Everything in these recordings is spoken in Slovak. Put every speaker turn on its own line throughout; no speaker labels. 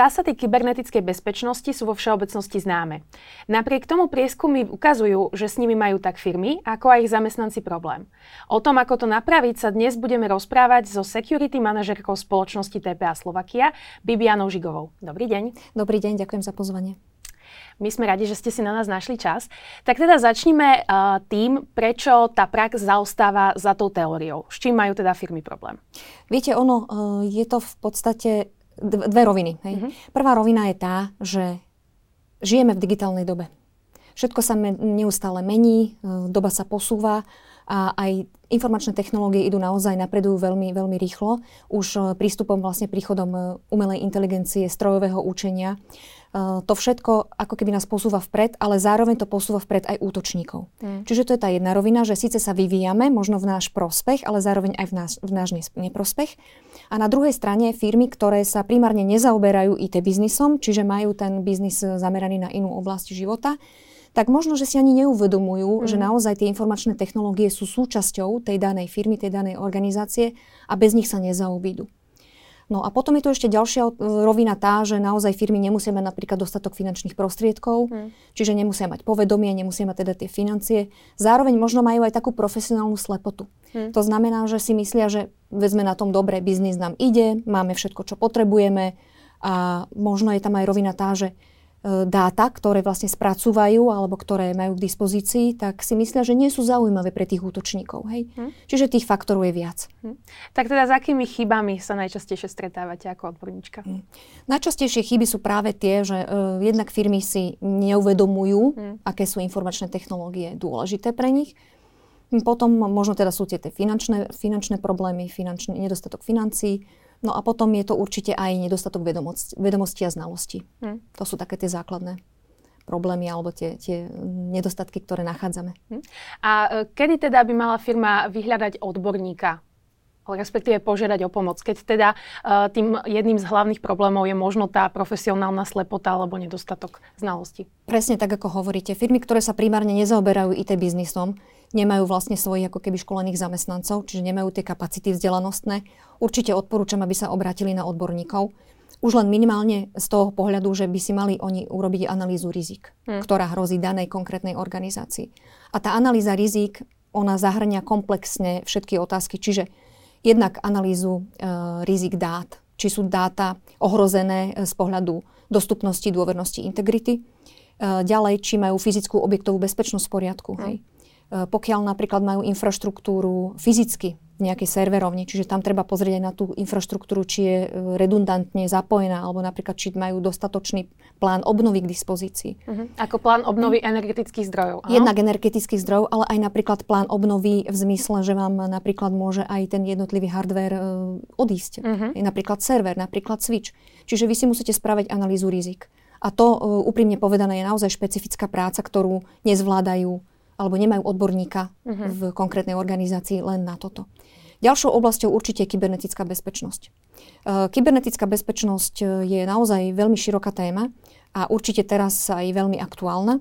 Zásady kybernetickej bezpečnosti sú vo všeobecnosti známe. Napriek tomu prieskumy ukazujú, že s nimi majú tak firmy, ako aj ich zamestnanci problém. O tom, ako to napraviť, sa dnes budeme rozprávať so security manažerkou spoločnosti TPA Slovakia, Bibianou Žigovou. Dobrý deň.
Dobrý deň, ďakujem za pozvanie.
My sme radi, že ste si na nás našli čas. Tak teda začníme uh, tým, prečo tá prax zaostáva za tou teóriou. S čím majú teda firmy problém?
Viete, ono uh, je to v podstate dve roviny. Hej. Mm-hmm. Prvá rovina je tá, že žijeme v digitálnej dobe. Všetko sa me, neustále mení, e, doba sa posúva a aj informačné technológie idú naozaj napredujú veľmi, veľmi rýchlo. Už e, prístupom vlastne príchodom e, umelej inteligencie, strojového učenia. To všetko ako keby nás posúva vpred, ale zároveň to posúva vpred aj útočníkov. Mm. Čiže to je tá jedna rovina, že síce sa vyvíjame, možno v náš prospech, ale zároveň aj v náš, v náš neprospech. A na druhej strane firmy, ktoré sa primárne nezaoberajú IT biznisom, čiže majú ten biznis zameraný na inú oblasť života, tak možno, že si ani neuvedomujú, mm. že naozaj tie informačné technológie sú súčasťou tej danej firmy, tej danej organizácie a bez nich sa nezaobídu. No a potom je tu ešte ďalšia e, rovina tá, že naozaj firmy nemusia mať napríklad dostatok finančných prostriedkov, hmm. čiže nemusia mať povedomie, nemusia mať teda tie financie. Zároveň možno majú aj takú profesionálnu slepotu. Hmm. To znamená, že si myslia, že vezme na tom dobre, biznis nám ide, máme všetko, čo potrebujeme a možno je tam aj rovina tá, že dáta, ktoré vlastne spracúvajú alebo ktoré majú k dispozícii, tak si myslia, že nie sú zaujímavé pre tých útočníkov. Hej? Hm. Čiže tých faktorov je viac. Hm.
Tak teda s akými chybami sa najčastejšie stretávate ako odborníčka? Hm.
Najčastejšie chyby sú práve tie, že uh, jednak firmy si neuvedomujú, hm. aké sú informačné technológie dôležité pre nich. Potom možno teda sú tie, tie finančné, finančné problémy, finančný, nedostatok financií, No a potom je to určite aj nedostatok vedomosti, vedomosti a znalosti. Hmm. To sú také tie základné problémy alebo tie, tie nedostatky, ktoré nachádzame. Hmm.
A e, kedy teda by mala firma vyhľadať odborníka respektíve požiadať o pomoc, keď teda uh, tým jedným z hlavných problémov je možno tá profesionálna slepota alebo nedostatok znalosti.
Presne tak, ako hovoríte. Firmy, ktoré sa primárne nezaoberajú IT biznisom, nemajú vlastne svojich ako keby školených zamestnancov, čiže nemajú tie kapacity vzdelanostné. Určite odporúčam, aby sa obrátili na odborníkov. Už len minimálne z toho pohľadu, že by si mali oni urobiť analýzu rizik, hmm. ktorá hrozí danej konkrétnej organizácii. A tá analýza rizik, ona zahrňa komplexne všetky otázky, čiže jednak analýzu e, rizik dát, či sú dáta ohrozené e, z pohľadu dostupnosti, dôvernosti, integrity. E, ďalej, či majú fyzickú objektovú bezpečnosť v poriadku. Hmm. Hej. E, pokiaľ napríklad majú infraštruktúru fyzicky nejakej serverovni, čiže tam treba pozrieť aj na tú infraštruktúru, či je e, redundantne zapojená, alebo napríklad, či majú dostatočný plán obnovy k dispozícii.
Uh-huh. Ako plán obnovy uh-huh. energetických zdrojov.
Áno? Jednak energetických zdrojov, ale aj napríklad plán obnovy v zmysle, že vám napríklad môže aj ten jednotlivý hardware uh, odísť. Uh-huh. Napríklad server, napríklad switch. Čiže vy si musíte spraviť analýzu rizik. A to uh, úprimne povedané je naozaj špecifická práca, ktorú nezvládajú alebo nemajú odborníka uh-huh. v konkrétnej organizácii len na toto. Ďalšou oblasťou určite je kybernetická bezpečnosť. Uh, kybernetická bezpečnosť e, je naozaj veľmi široká téma a určite teraz aj veľmi aktuálna.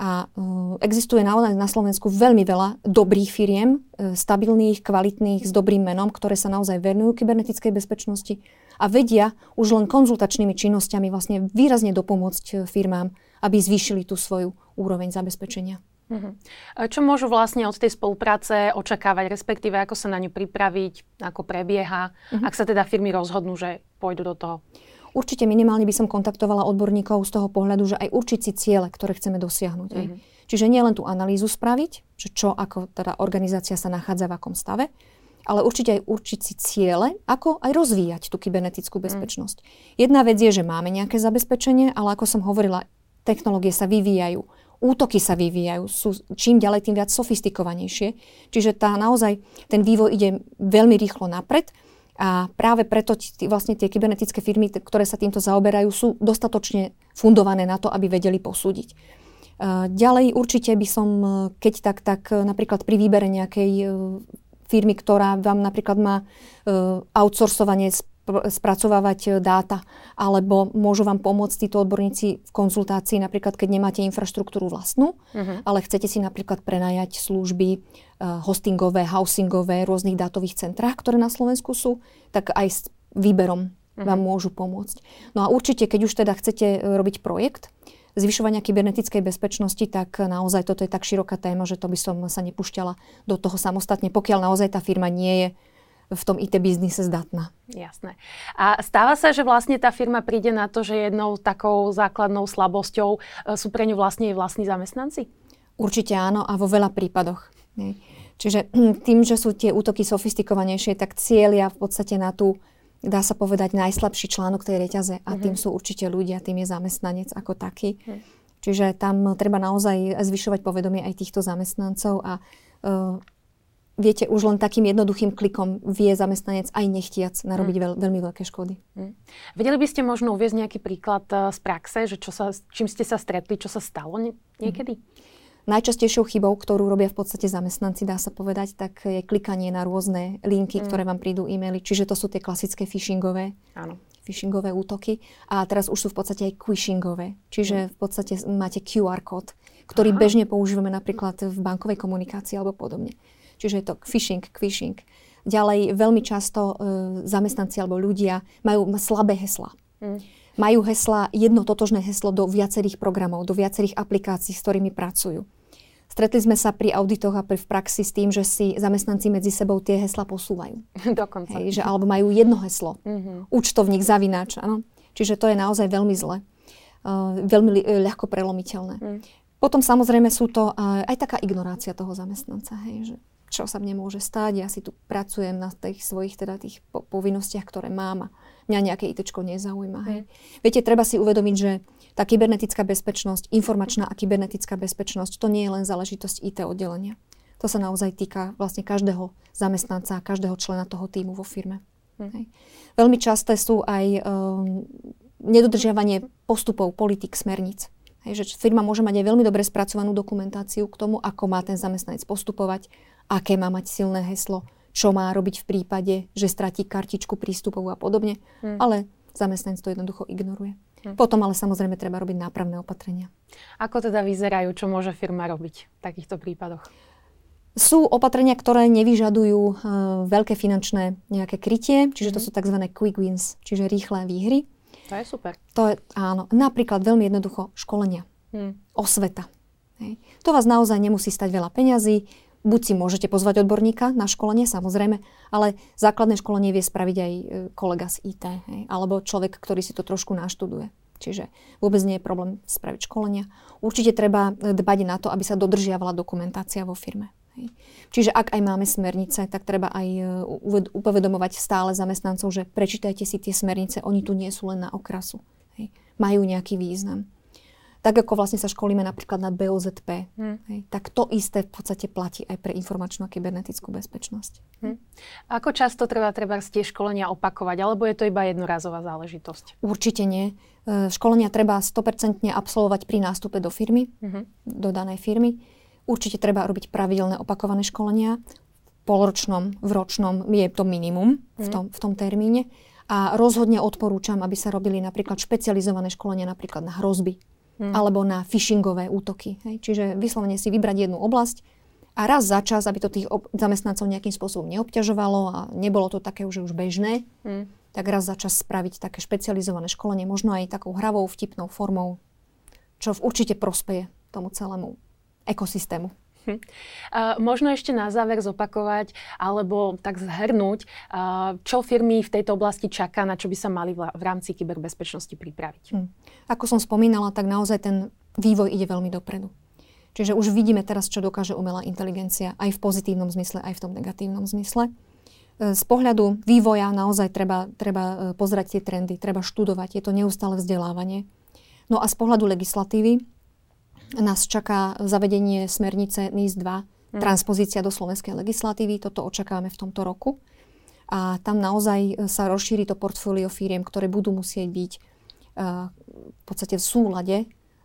A uh, existuje naozaj na Slovensku veľmi veľa dobrých firiem, uh, stabilných, kvalitných, s dobrým menom, ktoré sa naozaj venujú kybernetickej bezpečnosti a vedia už len konzultačnými činnosťami vlastne výrazne dopomôcť firmám, aby zvýšili tú svoju úroveň zabezpečenia. Uh-huh.
Čo môžu vlastne od tej spolupráce očakávať, respektíve ako sa na ňu pripraviť, ako prebieha, uh-huh. ak sa teda firmy rozhodnú, že pôjdu do toho?
Určite minimálne by som kontaktovala odborníkov z toho pohľadu, že aj určiť si ciele, ktoré chceme dosiahnuť. Uh-huh. Čiže nie len tú analýzu spraviť, že čo ako teda organizácia sa nachádza v akom stave, ale určite aj určiť si ciele, ako aj rozvíjať tú kybernetickú bezpečnosť. Jedna vec je, že máme nejaké zabezpečenie, ale ako som hovorila, technológie sa vyvíjajú útoky sa vyvíjajú, sú čím ďalej tým viac sofistikovanejšie. Čiže tá naozaj, ten vývoj ide veľmi rýchlo napred a práve preto t- vlastne tie kybernetické firmy, ktoré sa týmto zaoberajú, sú dostatočne fundované na to, aby vedeli posúdiť. Ďalej určite by som, e, keď tak, tak e, napríklad pri výbere nejakej e, firmy, ktorá vám napríklad má outsourcovanie spracovávať dáta, alebo môžu vám pomôcť títo odborníci v konzultácii, napríklad keď nemáte infraštruktúru vlastnú, uh-huh. ale chcete si napríklad prenajať služby uh, hostingové, housingové, rôznych dátových centrách, ktoré na Slovensku sú, tak aj s výberom uh-huh. vám môžu pomôcť. No a určite, keď už teda chcete robiť projekt, zvyšovania kybernetickej bezpečnosti, tak naozaj toto je tak široká téma, že to by som sa nepúšťala do toho samostatne, pokiaľ naozaj tá firma nie je v tom IT biznise zdatná.
Jasné. A stáva sa, že vlastne tá firma príde na to, že jednou takou základnou slabosťou e, sú pre ňu vlastne jej vlastní zamestnanci?
Určite áno a vo veľa prípadoch. Čiže tým, že sú tie útoky sofistikovanejšie, tak cieľia v podstate na tú dá sa povedať, najslabší článok tej reťaze a tým mhm. sú určite ľudia, tým je zamestnanec ako taký. Mhm. Čiže tam treba naozaj zvyšovať povedomie aj týchto zamestnancov a uh, viete, už len takým jednoduchým klikom vie zamestnanec aj nechtiac narobiť mm. veľ, veľmi veľké škody. Mm.
Vedeli by ste možno uviezť nejaký príklad uh, z praxe, že čo sa, čím ste sa stretli, čo sa stalo niekedy? Mm.
Najčastejšou chybou, ktorú robia v podstate zamestnanci, dá sa povedať, tak je klikanie na rôzne linky, mm. ktoré vám prídu e-maily. Čiže to sú tie klasické phishingové, Áno. phishingové útoky. A teraz už sú v podstate aj quishingové. Čiže v podstate máte QR kód, ktorý Aha. bežne používame napríklad v bankovej komunikácii alebo podobne. Čiže je to phishing, quishing. Ďalej veľmi často e, zamestnanci alebo ľudia majú slabé hesla. Mm majú hesla, jedno totožné heslo do viacerých programov, do viacerých aplikácií, s ktorými pracujú. Stretli sme sa pri auditoch a pri v praxi s tým, že si zamestnanci medzi sebou tie hesla posúvajú.
Dokonca.
Hej, že, alebo majú jedno heslo. Mm-hmm. Účtovník, zavináč. Áno. Čiže to je naozaj veľmi zle. Uh, veľmi li, ľahko prelomiteľné. Mm. Potom samozrejme sú to uh, aj taká ignorácia toho zamestnanca. Hej, že čo sa mne môže stať, ja si tu pracujem na tých svojich teda tých po- povinnostiach, ktoré mám a mňa nejaké IT nezaujíma. Hej. Viete, treba si uvedomiť, že tá kybernetická bezpečnosť, informačná a kybernetická bezpečnosť, to nie je len záležitosť IT oddelenia. To sa naozaj týka vlastne každého zamestnanca každého člena toho týmu vo firme. Hm. Hej. Veľmi časté sú aj um, nedodržiavanie postupov, politik, smerníc. Hej, že firma môže mať aj veľmi dobre spracovanú dokumentáciu k tomu, ako má ten zamestnanec postupovať, aké má mať silné heslo, čo má robiť v prípade, že stratí kartičku prístupov a podobne. Hmm. Ale zamestnanec to jednoducho ignoruje. Hmm. Potom ale samozrejme treba robiť nápravné opatrenia.
Ako teda vyzerajú, čo môže firma robiť v takýchto prípadoch?
Sú opatrenia, ktoré nevyžadujú uh, veľké finančné nejaké krytie, čiže to mhm. sú tzv. quick wins, čiže rýchle výhry.
To je super.
To je, áno, napríklad veľmi jednoducho školenia, mm. osveta. Hej. To vás naozaj nemusí stať veľa peňazí, buď si môžete pozvať odborníka na školenie, samozrejme, ale základné školenie vie spraviť aj e, kolega z IT, hej, alebo človek, ktorý si to trošku naštuduje. Čiže vôbec nie je problém spraviť školenia. Určite treba e, dbať na to, aby sa dodržiavala dokumentácia vo firme. Hej. Čiže ak aj máme smernice, tak treba aj e, upovedomovať stále zamestnancov, že prečítajte si tie smernice, oni tu nie sú len na okrasu. Hej. Majú nejaký význam tak ako vlastne sa školíme napríklad na BOZP, hmm. hej, tak to isté v podstate platí aj pre informačnú a kybernetickú bezpečnosť. Hmm.
Ako často treba treba tie školenia opakovať, alebo je to iba jednorazová záležitosť?
Určite nie. E, školenia treba 100% absolvovať pri nástupe do firmy, hmm. do danej firmy. Určite treba robiť pravidelné opakované školenia. V polročnom, v ročnom je to minimum v mhm. tom, v tom termíne. A rozhodne odporúčam, aby sa robili napríklad špecializované školenia napríklad na hrozby, hmm. alebo na phishingové útoky. Hej. Čiže vyslovene si vybrať jednu oblasť a raz za čas, aby to tých ob- zamestnancov nejakým spôsobom neobťažovalo a nebolo to také už, už bežné, hmm. tak raz za čas spraviť také špecializované školenie, možno aj takou hravou, vtipnou formou, čo určite prospeje tomu celému ekosystému. Hm.
Možno ešte na záver zopakovať alebo tak zhrnúť, čo firmy v tejto oblasti čaká, na čo by sa mali v, v rámci kyberbezpečnosti pripraviť. Hm.
Ako som spomínala, tak naozaj ten vývoj ide veľmi dopredu. Čiže už vidíme teraz, čo dokáže umelá inteligencia aj v pozitívnom zmysle, aj v tom negatívnom zmysle. E, z pohľadu vývoja naozaj treba, treba e, pozerať tie trendy, treba študovať, je to neustále vzdelávanie. No a z pohľadu legislatívy, nás čaká zavedenie smernice NIS 2, mm. transpozícia do slovenskej legislatívy. Toto očakávame v tomto roku. A tam naozaj sa rozšíri to portfólio firiem, ktoré budú musieť byť uh, v podstate v súlade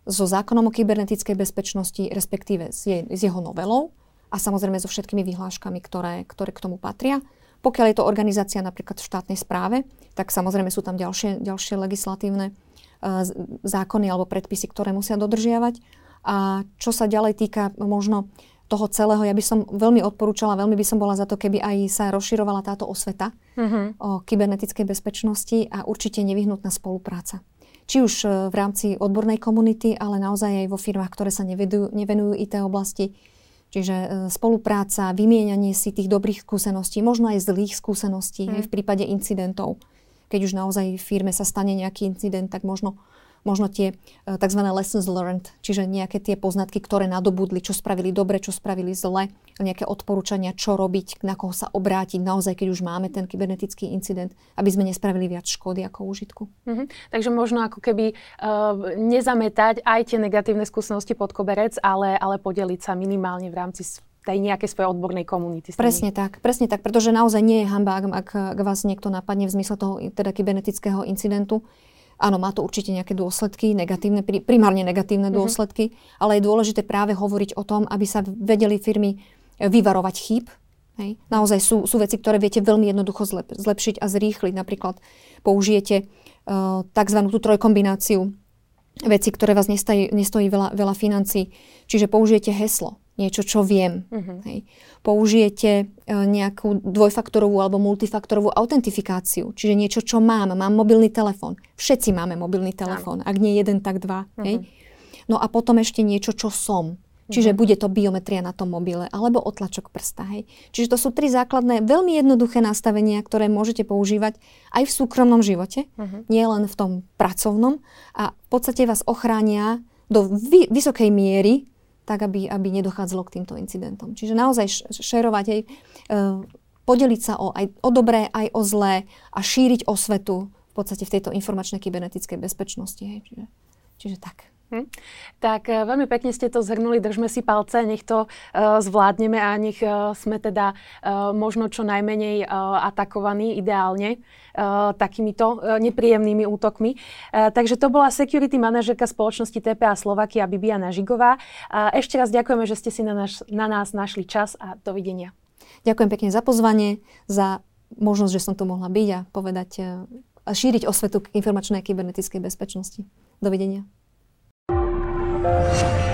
so zákonom o kybernetickej bezpečnosti, respektíve s, je, s jeho novelou a samozrejme so všetkými vyhláškami, ktoré, ktoré k tomu patria. Pokiaľ je to organizácia napríklad v štátnej správe, tak samozrejme sú tam ďalšie, ďalšie legislatívne uh, zákony alebo predpisy, ktoré musia dodržiavať. A čo sa ďalej týka možno toho celého, ja by som veľmi odporúčala, veľmi by som bola za to, keby aj sa rozširovala táto osveta mm-hmm. o kybernetickej bezpečnosti a určite nevyhnutná spolupráca. Či už e, v rámci odbornej komunity, ale naozaj aj vo firmách, ktoré sa nevedujú, nevenujú IT oblasti. Čiže e, spolupráca, vymieňanie si tých dobrých skúseností, možno aj zlých skúseností mm. aj v prípade incidentov. Keď už naozaj v firme sa stane nejaký incident, tak možno možno tie e, tzv. lessons learned, čiže nejaké tie poznatky, ktoré nadobudli, čo spravili dobre, čo spravili zle, nejaké odporúčania, čo robiť, na koho sa obrátiť naozaj, keď už máme ten kybernetický incident, aby sme nespravili viac škody ako užitku.
Mm-hmm. Takže možno ako keby uh, nezametať aj tie negatívne skúsenosti pod koberec, ale, ale podeliť sa minimálne v rámci tej nejakej svojej odbornej komunity.
Presne tak, presne tak, pretože naozaj nie je hamba, ak, ak, ak vás niekto napadne v zmysle toho teda kybernetického incidentu. Áno, má to určite nejaké dôsledky, negatívne, primárne negatívne mm-hmm. dôsledky, ale je dôležité práve hovoriť o tom, aby sa vedeli firmy e, vyvarovať chýb. Hej. Naozaj sú, sú veci, ktoré viete veľmi jednoducho zlep, zlepšiť a zrýchliť. Napríklad použijete uh, tzv. tú trojkombináciu veci, ktoré vás nestojí, nestojí veľa, veľa financí. Čiže použijete heslo niečo, čo viem. Uh-huh. Hej. Použijete uh, nejakú dvojfaktorovú alebo multifaktorovú autentifikáciu, čiže niečo, čo mám. Mám mobilný telefón. Všetci máme mobilný telefón. Ak nie jeden, tak dva. Uh-huh. Hej. No a potom ešte niečo, čo som. Čiže uh-huh. bude to biometria na tom mobile alebo otlačok prsta. Hej. Čiže to sú tri základné, veľmi jednoduché nastavenia, ktoré môžete používať aj v súkromnom živote, uh-huh. nie len v tom pracovnom. A v podstate vás ochránia do vy- vysokej miery tak aby, aby nedochádzalo k týmto incidentom. Čiže naozaj šerovať, aj, uh, podeliť sa o, aj o dobré, aj o zlé a šíriť osvetu v podstate v tejto informačnej kybernetickej bezpečnosti. Hej. Čiže, čiže tak. Hm.
Tak e, veľmi pekne ste to zhrnuli, držme si palce, nech to uh, zvládneme a nech uh, sme teda uh, možno čo najmenej uh, atakovaní ideálne uh, takýmito uh, nepríjemnými útokmi. Uh, takže to bola security manažerka spoločnosti TPA Slovakia Bibiana Žigová. Uh, ešte raz ďakujeme, že ste si na, naš, na nás našli čas a dovidenia.
Ďakujem pekne za pozvanie, za možnosť, že som tu mohla byť a povedať a šíriť osvetu k informačnej a kybernetickej bezpečnosti. Dovidenia. Thank you.